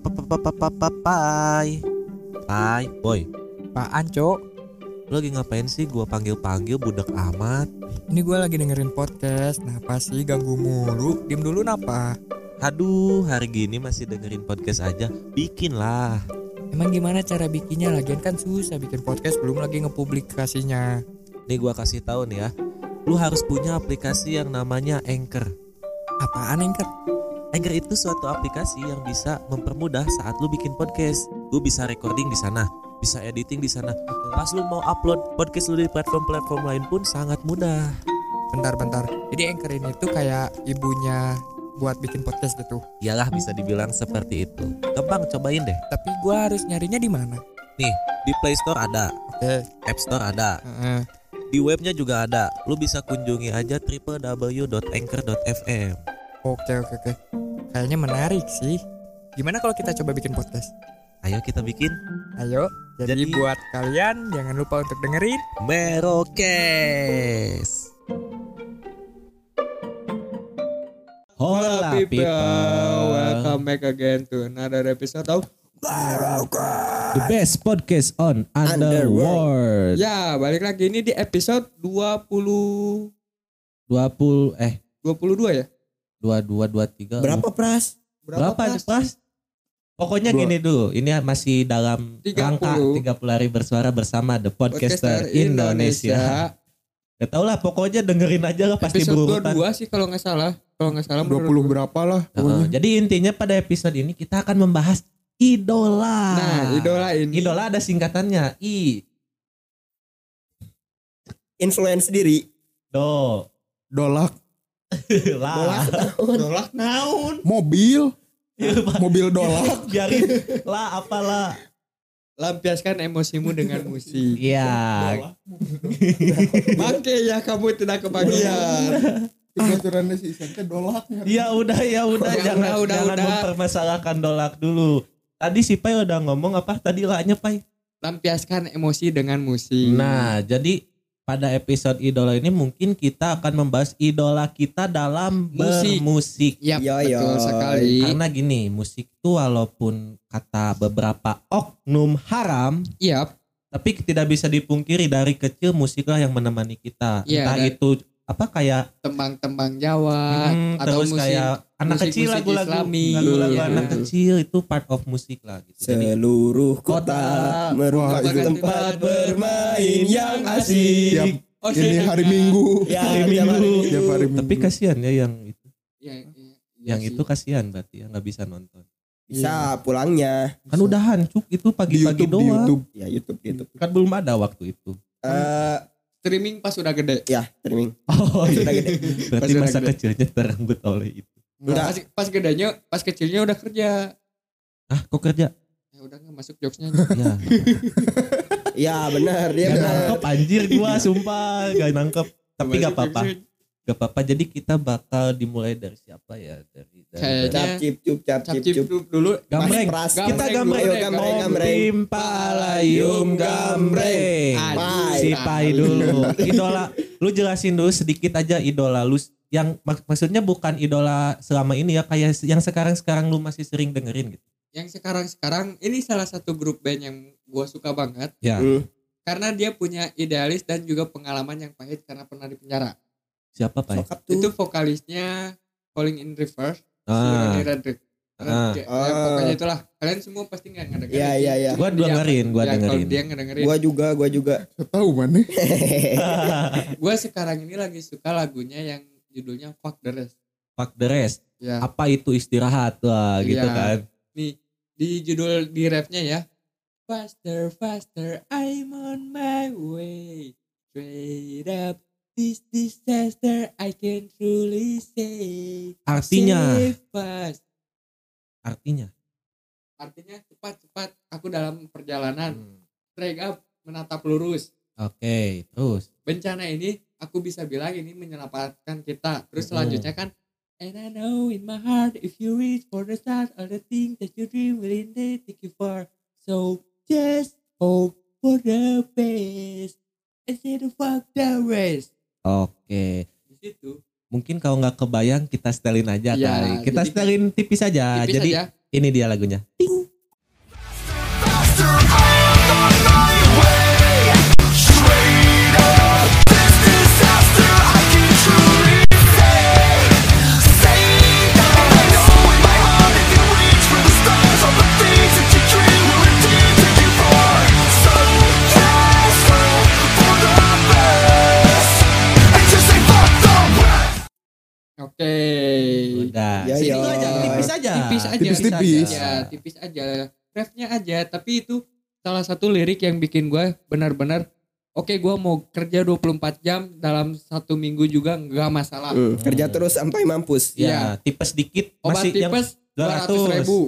Pai Pai Boy Apaan cok? Lu lagi ngapain sih gua panggil-panggil budak amat Ini gue lagi dengerin podcast Napa sih ganggu mulu? Diem dulu napa? Aduh hari gini masih dengerin podcast aja Bikin lah Emang gimana cara bikinnya? Lagian kan susah bikin podcast belum lagi ngepublikasinya Nih gua kasih tahu nih ya Lu harus punya aplikasi yang namanya Anchor Apaan Anchor? Anchor itu suatu aplikasi yang bisa mempermudah saat lu bikin podcast. Lu bisa recording di sana, bisa editing di sana. Pas lu mau upload podcast lu di platform-platform lain pun sangat mudah. Bentar-bentar Jadi Anchor ini tuh kayak ibunya buat bikin podcast gitu Iyalah bisa dibilang seperti itu. Gampang cobain deh. Tapi gue harus nyarinya di mana? Nih, di Play Store ada, Oke App Store ada, Heeh. di webnya juga ada. Lu bisa kunjungi aja www.anchor.fm. Oke oke oke Kayaknya menarik sih Gimana kalau kita coba bikin podcast? Ayo kita bikin Ayo Jadi, Jadi- buat kalian jangan lupa untuk dengerin Merokes. Hola people, welcome back again to another episode of The best podcast on Underworld. Ya, balik lagi ini di episode 20 20 eh 22 ya? 22 23. Berapa pras? Berapa, Pras? Pras? Pokoknya Dua. gini dulu, ini masih dalam 30. rangka 30 hari bersuara bersama The Podcaster, Indonesia. Ya tau lah, pokoknya dengerin aja lah pasti Episode berurutan. 22 sih kalau nggak salah. Kalau nggak salah 20 berapa lah Heeh, jadi intinya pada episode ini kita akan membahas idola. Nah, idola ini. Idola ada singkatannya I Influence diri do Dolak lah. Dolak naon? Mobil. Mobil dolak Biarin lah apalah. Lampiaskan emosimu dengan musik. Iya. Bangke ya kamu tidak kebagian. Bocorannya si Isan dolaknya Ya udah ya udah Ya jangan udah, udah, jangan udah. mempermasalahkan dolak dulu. Tadi si Pai udah ngomong apa tadi lahnya Pai? Lampiaskan emosi dengan musik. Nah, jadi pada episode idola ini mungkin kita akan membahas idola kita dalam Musik. bermusik. Yap, Yo, yo. betul sekali. Karena gini, musik itu walaupun kata beberapa oknum haram, Yap, tapi tidak bisa dipungkiri dari kecil musiklah yang menemani kita. Iya, Entah itu apa kayak tembang-tembang Jawa Hmm, atau terus musik kayak anak musik-musik kecil lagu-lagu Islami. lagu-lagu Iya. anak kecil itu part of musik lah gitu. Jadi Seluruh Kota kota merupakan tempat tempat bermain yang asik Tiap Oh, Ini iya. hari Minggu Ya, hari Minggu. Tiap hari Minggu tapi kasihan ya yang itu. Iya, iya, iya yang sih. itu kasihan berarti ya nggak bisa nonton. Bisa pulangnya Kan udahan cuk itu Di pagi-pagi Youtube Di doang. Youtube Ya Youtube di Youtube Kan belum ada waktu itu. Eh, streaming pas udah gede. Ya streaming Oh, Sudah gede berarti Pas udah masa gede. kecilnya teranggut oleh itu. Enggak Pas, pas gedenya, pas kecilnya udah kerja. Ah, kok kerja? Ya udah nggak masuk jokesnya. Ya, Ya benar Dia gak benar nangkep anjir gua sumpah gak nangkep. Tapi gak apa-apa. Gak apa-apa. Jadi kita bakal dimulai dari siapa ya? Dari, dari, Cap cip cup Cap cip cip cup dulu. Gambreng. Pras. Kita Gambreng deh, gambreng, gambreng. Aduh, Si. Pai dulu. Idola. Lu jelasin dulu sedikit aja idola lu yang mak- maksudnya bukan idola selama ini ya kayak yang sekarang-sekarang lu masih sering dengerin gitu. Yang sekarang-sekarang ini salah satu grup band yang gua suka banget Ya. Hmm. karena dia punya idealis dan juga pengalaman yang pahit karena pernah di penjara. Siapa Pai? Sokap tuh Itu vokalisnya Falling in Reverse, si Ah. Ronnie Radrick. Ah. Ya, Ah. pokoknya itulah. Kalian semua pasti nggak ngedengerin. Iya iya iya Gua dengerin, gua Ya, kalau dengerin. dia ngedengerin. Gua juga Gua juga tahu mana Gue sekarang ini lagi suka lagunya yang judulnya Fuck the Rest. Fuck the rest. Ya, Apa itu istirahat lah gitu Iya. kan. nih di judul di rapnya ya. Faster, faster, I'm on my way. Straight up this disaster, I can truly say. Artinya, artinya. Artinya cepat cepat. Aku dalam perjalanan. Hmm. Straight up menatap lurus. Oke, terus. bencana ini aku bisa bilang ini menyelamatkan kita. Terus Mm. selanjutnya kan And I know in my heart if you reach for the stars all the things that you dream will indeed take you far. So just hope for the best. And say the fuck the rest. Oke. Di situ Mungkin kalau nggak kebayang kita setelin aja kali. Kita jadi- setelin tipis aja. tipis jadi aja. Ini dia lagunya. Ting. Oke. Udah. Ya, ya. aja, tipis aja. Tipis aja. Tipis-tipis. Ya, tipis aja. Refnya aja, tapi itu salah satu lirik yang bikin gue benar-benar Oke, gue mau kerja 24 jam dalam satu minggu juga nggak masalah. Hmm, kerja terus sampai mampus. Ya, tipes dikit Obat masih yang tipes 200 ribu.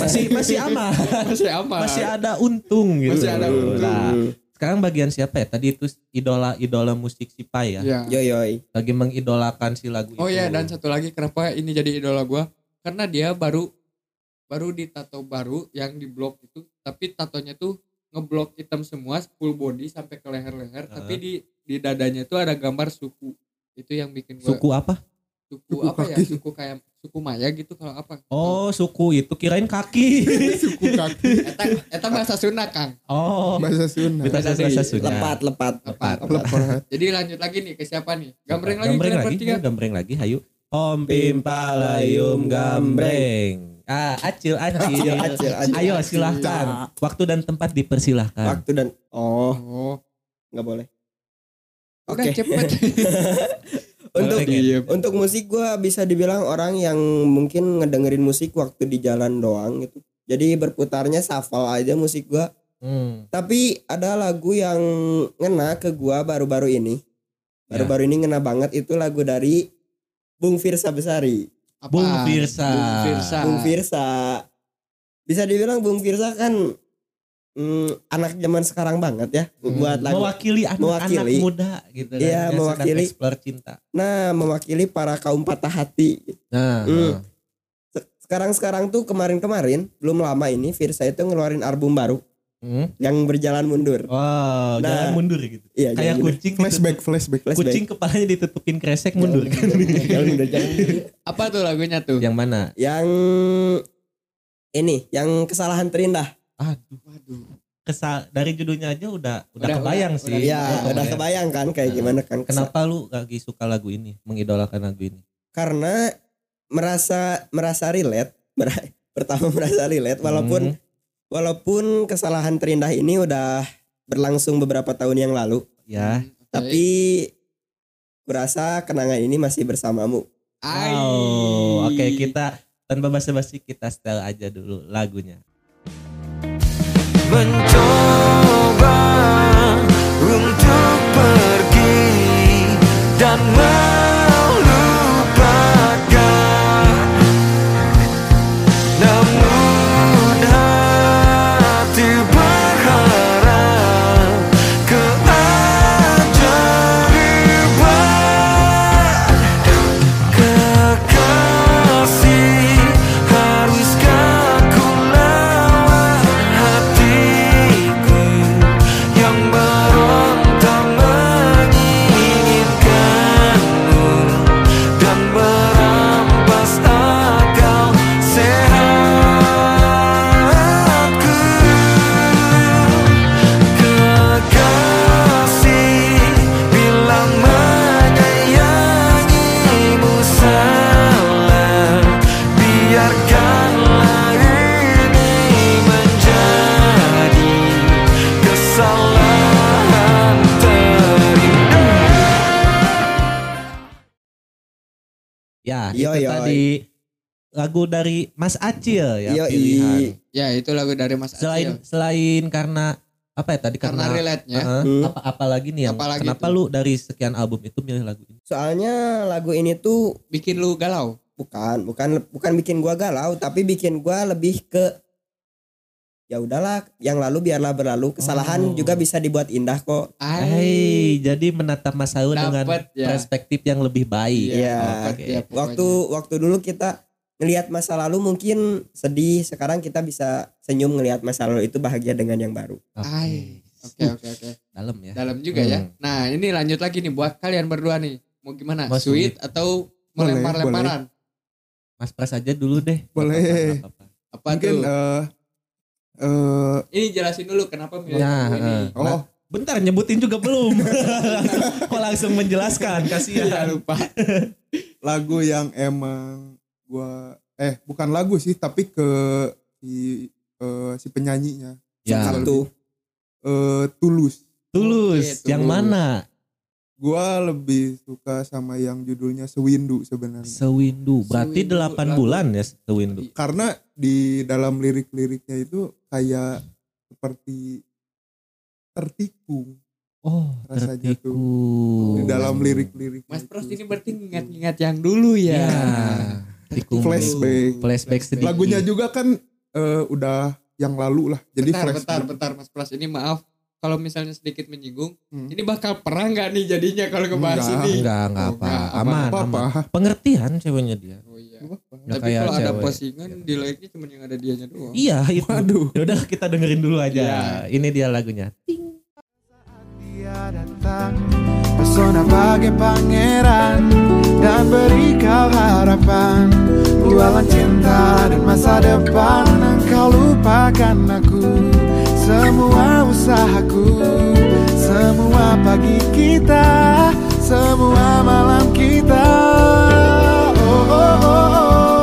Masih masih aman. Masih aman. masih ada untung gitu. Masih ada untung. Nah. Sekarang bagian siapa ya? Tadi itu idola-idola musik si Pai ya. Ya. Yoyoy. Lagi mengidolakan si lagu Oh itu. ya, dan satu lagi kenapa ini jadi idola gue? Karena dia baru baru ditato baru yang di blok itu, tapi tatonya tuh ngeblok hitam semua full body sampai ke leher-leher, tapi di di dadanya tuh ada gambar suku. Itu yang bikin gue Suku apa? suku, Suku apa ya? kaki. Suku kayak suku Maya gitu kalau apa? Oh, suku itu kirain kaki. Suku kaki. Eta, eta bahasa Sunda, Kang. oh, Bahasa Sunda. Bahasa bahasa Sunda. Sunda. Lepat, lepat. Lepat. Lepat. Jadi lanjut lagi nih ke siapa nih? Gambreng lagi gambreng lagi, bertiga. Ayo, gambreng lagi, hayu. Om Pimpalayum gambreng. Ah, acil, acil. Acil, acil, acil. Ayo silahkan. Waktu dan tempat dipersilahkan. Waktu dan oh, Oh, nggak boleh. Oke. cepet. Untuk Boleh, untuk musik gua bisa dibilang orang yang mungkin ngedengerin musik waktu di jalan doang gitu. Jadi berputarnya shuffle aja musik gua. Hmm. Tapi ada lagu yang ngena ke gua baru-baru ini. Baru-baru ini ngena banget itu lagu dari Bung Firsa Besari. Apa? Bung Firsa. Bung Firsa. Bung Firsa. Bisa dibilang Bung Firsa kan mm, anak zaman sekarang banget ya Hmm. buat lagu. mewakili anak-anak Mewakili. muda gitu kan, yang sedang mewakili. explore cinta. Nah, mewakili para kaum patah hati. Nah, Hmm. Se- Sekarang-sekarang tuh kemarin-kemarin belum lama ini Firsa itu ngeluarin album baru hmm. yang berjalan mundur. Wow, Nah. jalan mundur gitu. Iya, Kayak jalan kucing Flashback, flashback. Flashback. Kucing kepalanya ditutupin kresek mundur kan. Jalan mundur, jalan mundur. Apa tuh lagunya tuh? yang mana? Yang ini, yang kesalahan terindah. Aduh, Waduh. kesal dari judulnya aja udah udah, Udah, kebayang udah, sih. udah. Iya, udah ya. kebayang kan kayak gimana kan. Kesa- Kenapa lu lagi suka lagu ini, mengidolakan lagu ini? Karena merasa merasa relate, mer- pertama merasa relate walaupun Hmm, walaupun kesalahan terindah ini udah berlangsung beberapa tahun yang lalu, ya. Hmm, tapi kurasa kenangan ini masih bersamamu. Ai. Oh, oke kita tanpa basa-basi kita setel aja dulu lagunya. muncul Yo, itu yo. tadi lagu dari Mas Acil ya Yo, pilihan. Ya, itu lagu dari Mas Selain Acil. selain karena apa ya tadi karena karena, relate-nya. Heeh, Hmm. apa apa lagi nih yang Apalagi kenapa tuh? lu dari sekian album itu milih lagu ini? Soalnya lagu ini tuh bikin lu galau. bukan bukan bukan bikin gua galau, tapi bikin gua lebih ke ya udahlah yang lalu biarlah berlalu kesalahan Oh. juga bisa dibuat indah kok Hai, jadi menatap masa lalu dengan ya. perspektif yang lebih baik. Iya. dapet Oke. ya, pokoknya. waktu waktu dulu kita ngelihat masa lalu mungkin sedih sekarang kita bisa senyum ngelihat masa lalu itu bahagia dengan yang baru Oke. Ai. Oke, oke, oke. Dalam ya. Dalam juga ya. Hmm. Nah, ini lanjut lagi nih buat kalian berdua nih. Mau gimana? Mau sweet, atau Boleh, melempar-lemparan? Mas Pras aja dulu deh. Boleh. Nggak apa-apa, nggak apa-apa. Apa mungkin tuh? eh eh ini jelasin dulu kenapa milih Nah, lagu ini. eh. oh Bentar nyebutin juga belum. Kok langsung menjelaskan kasihan. lupa. lagu yang emang gua eh bukan lagu sih tapi ke si eh, si penyanyinya Ya, Satu. eh tulus tulus. Yang Tulus. mana? Gua lebih suka sama yang judulnya sewindu sebenarnya Sewindu. Berarti Sewindu, 8 lagu. bulan ya Sewindu. karena di dalam lirik-liriknya itu kayak seperti tertikung Oh, Rasanya tuh. tertikung. di dalam lirik-lirik Mas Pros ini berarti ngingat-ngingat yang dulu ya. Ya. Tikung Flashback. Flashback sedikit. lagunya juga kan eh, udah yang lalu lah jadi bentar, flashback bentar, bentar Mas Pras ini maaf kalau misalnya sedikit menyinggung, Hmm. ini bakal perang nggak nih jadinya kalau ngebahas Enggak. ini? Enggak, enggak Oh, apa. enggak, Aman, apa aman. apa Pengertian ceweknya dia. Oh iya. Nggak Tapi kalau ada postingan di like-nya cuma yang ada dianya doang. Iya, itu. waduh Yaudah kita dengerin dulu aja. Iya. Ini dia lagunya. Dia datang Pesona bagai pangeran Dan beri kau harapan Jualan cinta dan masa depan Engkau lupakan aku Semua usahaku Semua pagi kita Semua malam kita Oh, oh, oh, oh.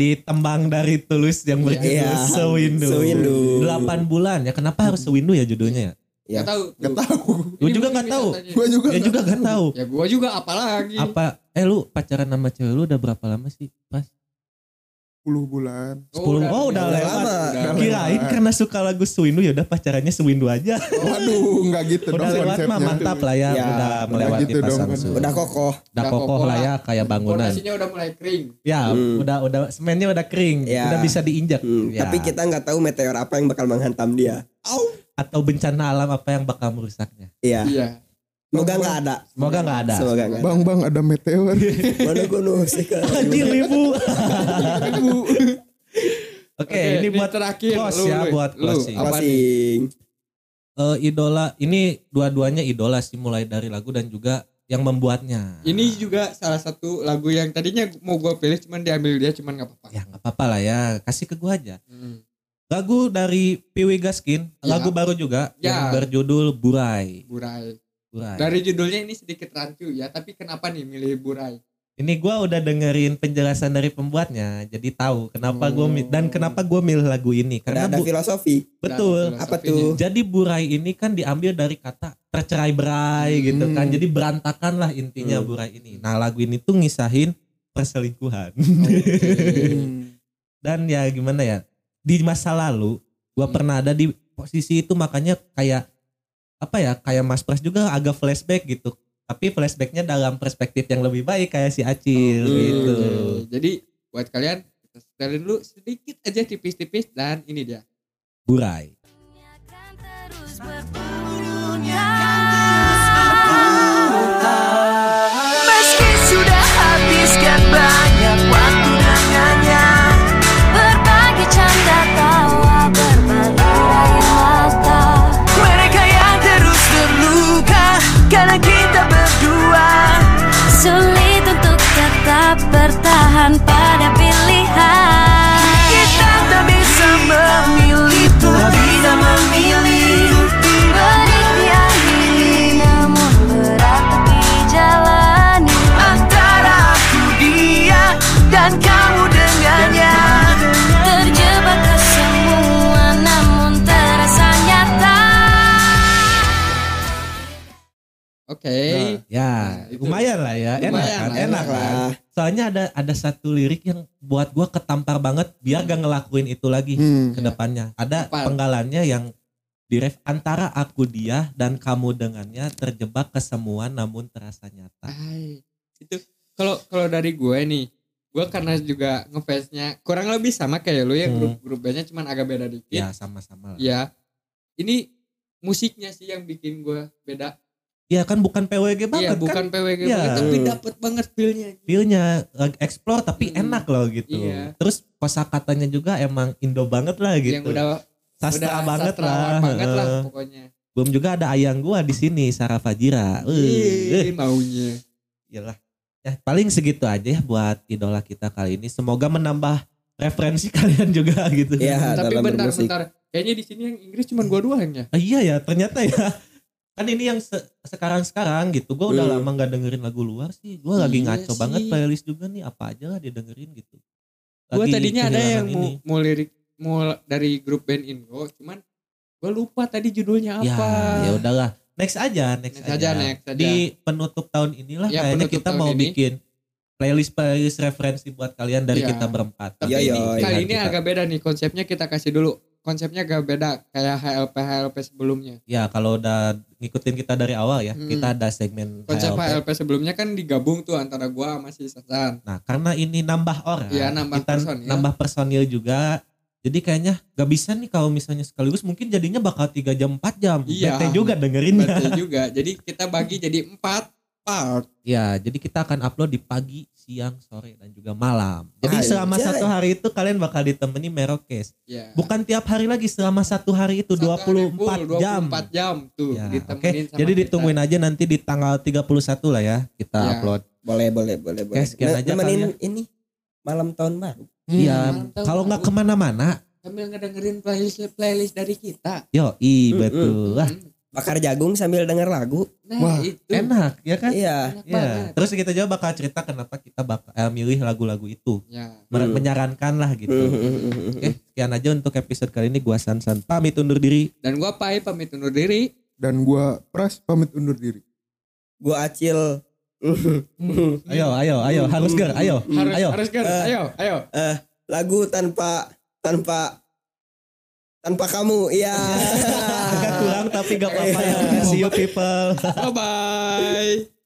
Itu, dia. tadi tembang dari Tulus yang berjudul Iya, Sewindu. Sewindu. 8 bulan ya. Kenapa harus Sewindu ya judulnya ya? Ya. Nggak tahu. Gak tahu Gue juga bisa tahu. gue juga Ya nggak juga gak tahu. Ya gua juga apalagi. Apa eh lu pacaran sama cewek lu udah berapa lama sih? Pas 10 bulan 10. Oh, udah Udah lewat. lama. Udah Kirain lewat. karena suka lagu Sewindu ya udah pacarannya Sewindu aja. waduh nggak gitu udah dong lewat mah mantap lah ya, Ya, udah melewati gitu dong, pasang kan. surut. Udah kokoh. Udah Udah kokoh kokoh lah lah. ya kayak bangunan. Fondasinya udah mulai kering. Ya, Hmm. udah udah semennya udah kering, Ya. udah bisa diinjak. Hmm, Ya. Tapi kita nggak tahu meteor apa yang bakal menghantam dia. atau bencana alam apa yang bakal merusaknya. Iya. Iya. Semoga nggak ada. Semoga nggak ada. Semoga nggak ada. bang bang ada meteor Mana gunung sih kan? Anjir ibu. Oke, ini ini buat terakhir close lu, ya, lu, buat lu, closing. Closing. eh, idola. Ini dua-duanya idola sih mulai dari lagu dan juga yang membuatnya. Ini juga salah satu lagu yang tadinya mau gua pilih cuman diambil dia cuman nggak apa-apa. ya nggak apa-apa lah ya, kasih ke gua aja. Hmm. Lagu dari Piwi Gaskin, Ya. lagu baru juga Ya. yang berjudul Burai. Burai. Burai. Dari judulnya ini sedikit rancu ya, tapi kenapa nih milih Burai? Ini gua udah dengerin penjelasan dari pembuatnya, jadi tahu kenapa gua mi- dan kenapa gua milih lagu ini Ada karena ada bu- filosofi. betul. Dan Apa tuh? Jadi burai ini kan diambil dari kata tercerai berai gitu kan. Hmm. Jadi berantakan lah intinya Hmm. burai ini. Nah lagu ini tuh ngisahin perselingkuhan. Dan ya gimana ya. Di masa lalu gua Hmm. pernah ada di posisi itu makanya kayak apa ya kayak Mas Pras juga agak flashback gitu. Tapi flashbacknya dalam perspektif yang lebih baik kayak si Acil Hmm. gitu. Jadi buat kalian kita setelin dulu sedikit aja tipis-tipis dan ini dia. Burai. akan terus Enak lah, kan? Lah, soalnya ada ada satu lirik yang buat gua ketampar banget biar gak ngelakuin itu lagi Hmm. ke depannya. Ada Apa? penggalannya yang di ref antara aku dia dan kamu dengannya terjebak kesemuan namun terasa nyata. Ay, itu kalau kalau dari gue nih gue karena juga ngefansnya kurang lebih sama kayak lu ya Hmm. grup grup bandnya cuman agak beda dikit Ya sama-sama lah. ya ini musiknya sih yang bikin gue beda Ya kan bukan PWG banget iya bukan kan. PWG Iya. banget tapi dapet banget feelnya Feelnya lagi explore tapi Hmm. enak loh gitu. Iya. Terus kosakatanya juga emang Indo banget lah gitu. yang udah Sastra udah banget lah. banget lah pokoknya Belum juga ada ayang gua di sini Sarah Fajira. Ih, Uh, maunya Iyalah. Ya paling segitu aja ya buat idola kita kali ini. Semoga menambah referensi kalian juga gitu. Iya, tapi dalam bentar kayaknya di sini yang Inggris cuma gua doang ya Ah, iya ya ternyata ya. Kan ini yang sekarang sekarang gitu. Gue udah Hmm. lama nggak dengerin lagu luar sih. Gue lagi Iya ngaco sih. banget playlist juga nih. Apa aja lah didengerin gitu. gue Lagi tadinya ada yang mau, ini. mau lirik mau dari grup band Indo cuman gue lupa tadi judulnya Ya, apa ya udahlah. Next aja, next, Next aja, next aja. Di penutup tahun inilah Ya, kayaknya kita mau ini. bikin playlist playlist referensi buat kalian dari Iya. kita berempat. Iya, ini, iya, kali iya, ini kita. agak beda nih konsepnya kita kasih dulu. Konsepnya agak beda kayak HLP HLP sebelumnya. Ya kalau udah ngikutin kita dari awal ya, Hmm. kita ada segmen Konsep HLP. HLP sebelumnya kan digabung tuh antara gua sama si Sasan. Nah, karena ini nambah orang, Iya, nambah kita personil. nambah personil juga. Jadi kayaknya gak bisa nih kalau misalnya sekaligus mungkin jadinya bakal 3 jam 4 jam. Iya. Bete juga dengerinnya. Berarti juga. Jadi kita bagi jadi empat part. Ya, jadi kita akan upload di pagi, siang, sore dan juga malam. Jadi selama satu hari itu kalian bakal ditemani Merokes. Ya. Bukan tiap hari lagi selama satu hari itu Satu hari 24 full, jam. 24 jam tuh Ya, sama jadi kita. ditungguin aja nanti di tanggal 31 lah ya kita Ya. upload. Boleh, boleh, boleh, boleh. sekian Ne- aja nemenin ini malam tahun baru. Iya, tahun kalau nggak ke mana-mana, sambil ngedengerin playlist playlist dari kita. yo, i Mm, betul lah, Hmm. Bakar jagung sambil denger lagu. Nah, Wah, itu enak ya kan? Iya. enak Ya, terus kita juga bakal cerita kenapa kita bakal eh, milih lagu-lagu itu, Ya. Men- Hmm. menyarankan lah gitu. Hmm. Oke, sekian aja untuk episode kali ini. Gua Sansan pamit undur diri. Dan gua Pai pamit undur diri. Dan gua Pras pamit undur diri. Gua acil. Ayo, ayo, ayo, harus ger, ayo, Harus ayo. harus kan. Eh. ayo, ayo. lagu tanpa tanpa tanpa kamu. Iya. Agak kurang tapi gak apa-apa ya. See you people. Bye bye.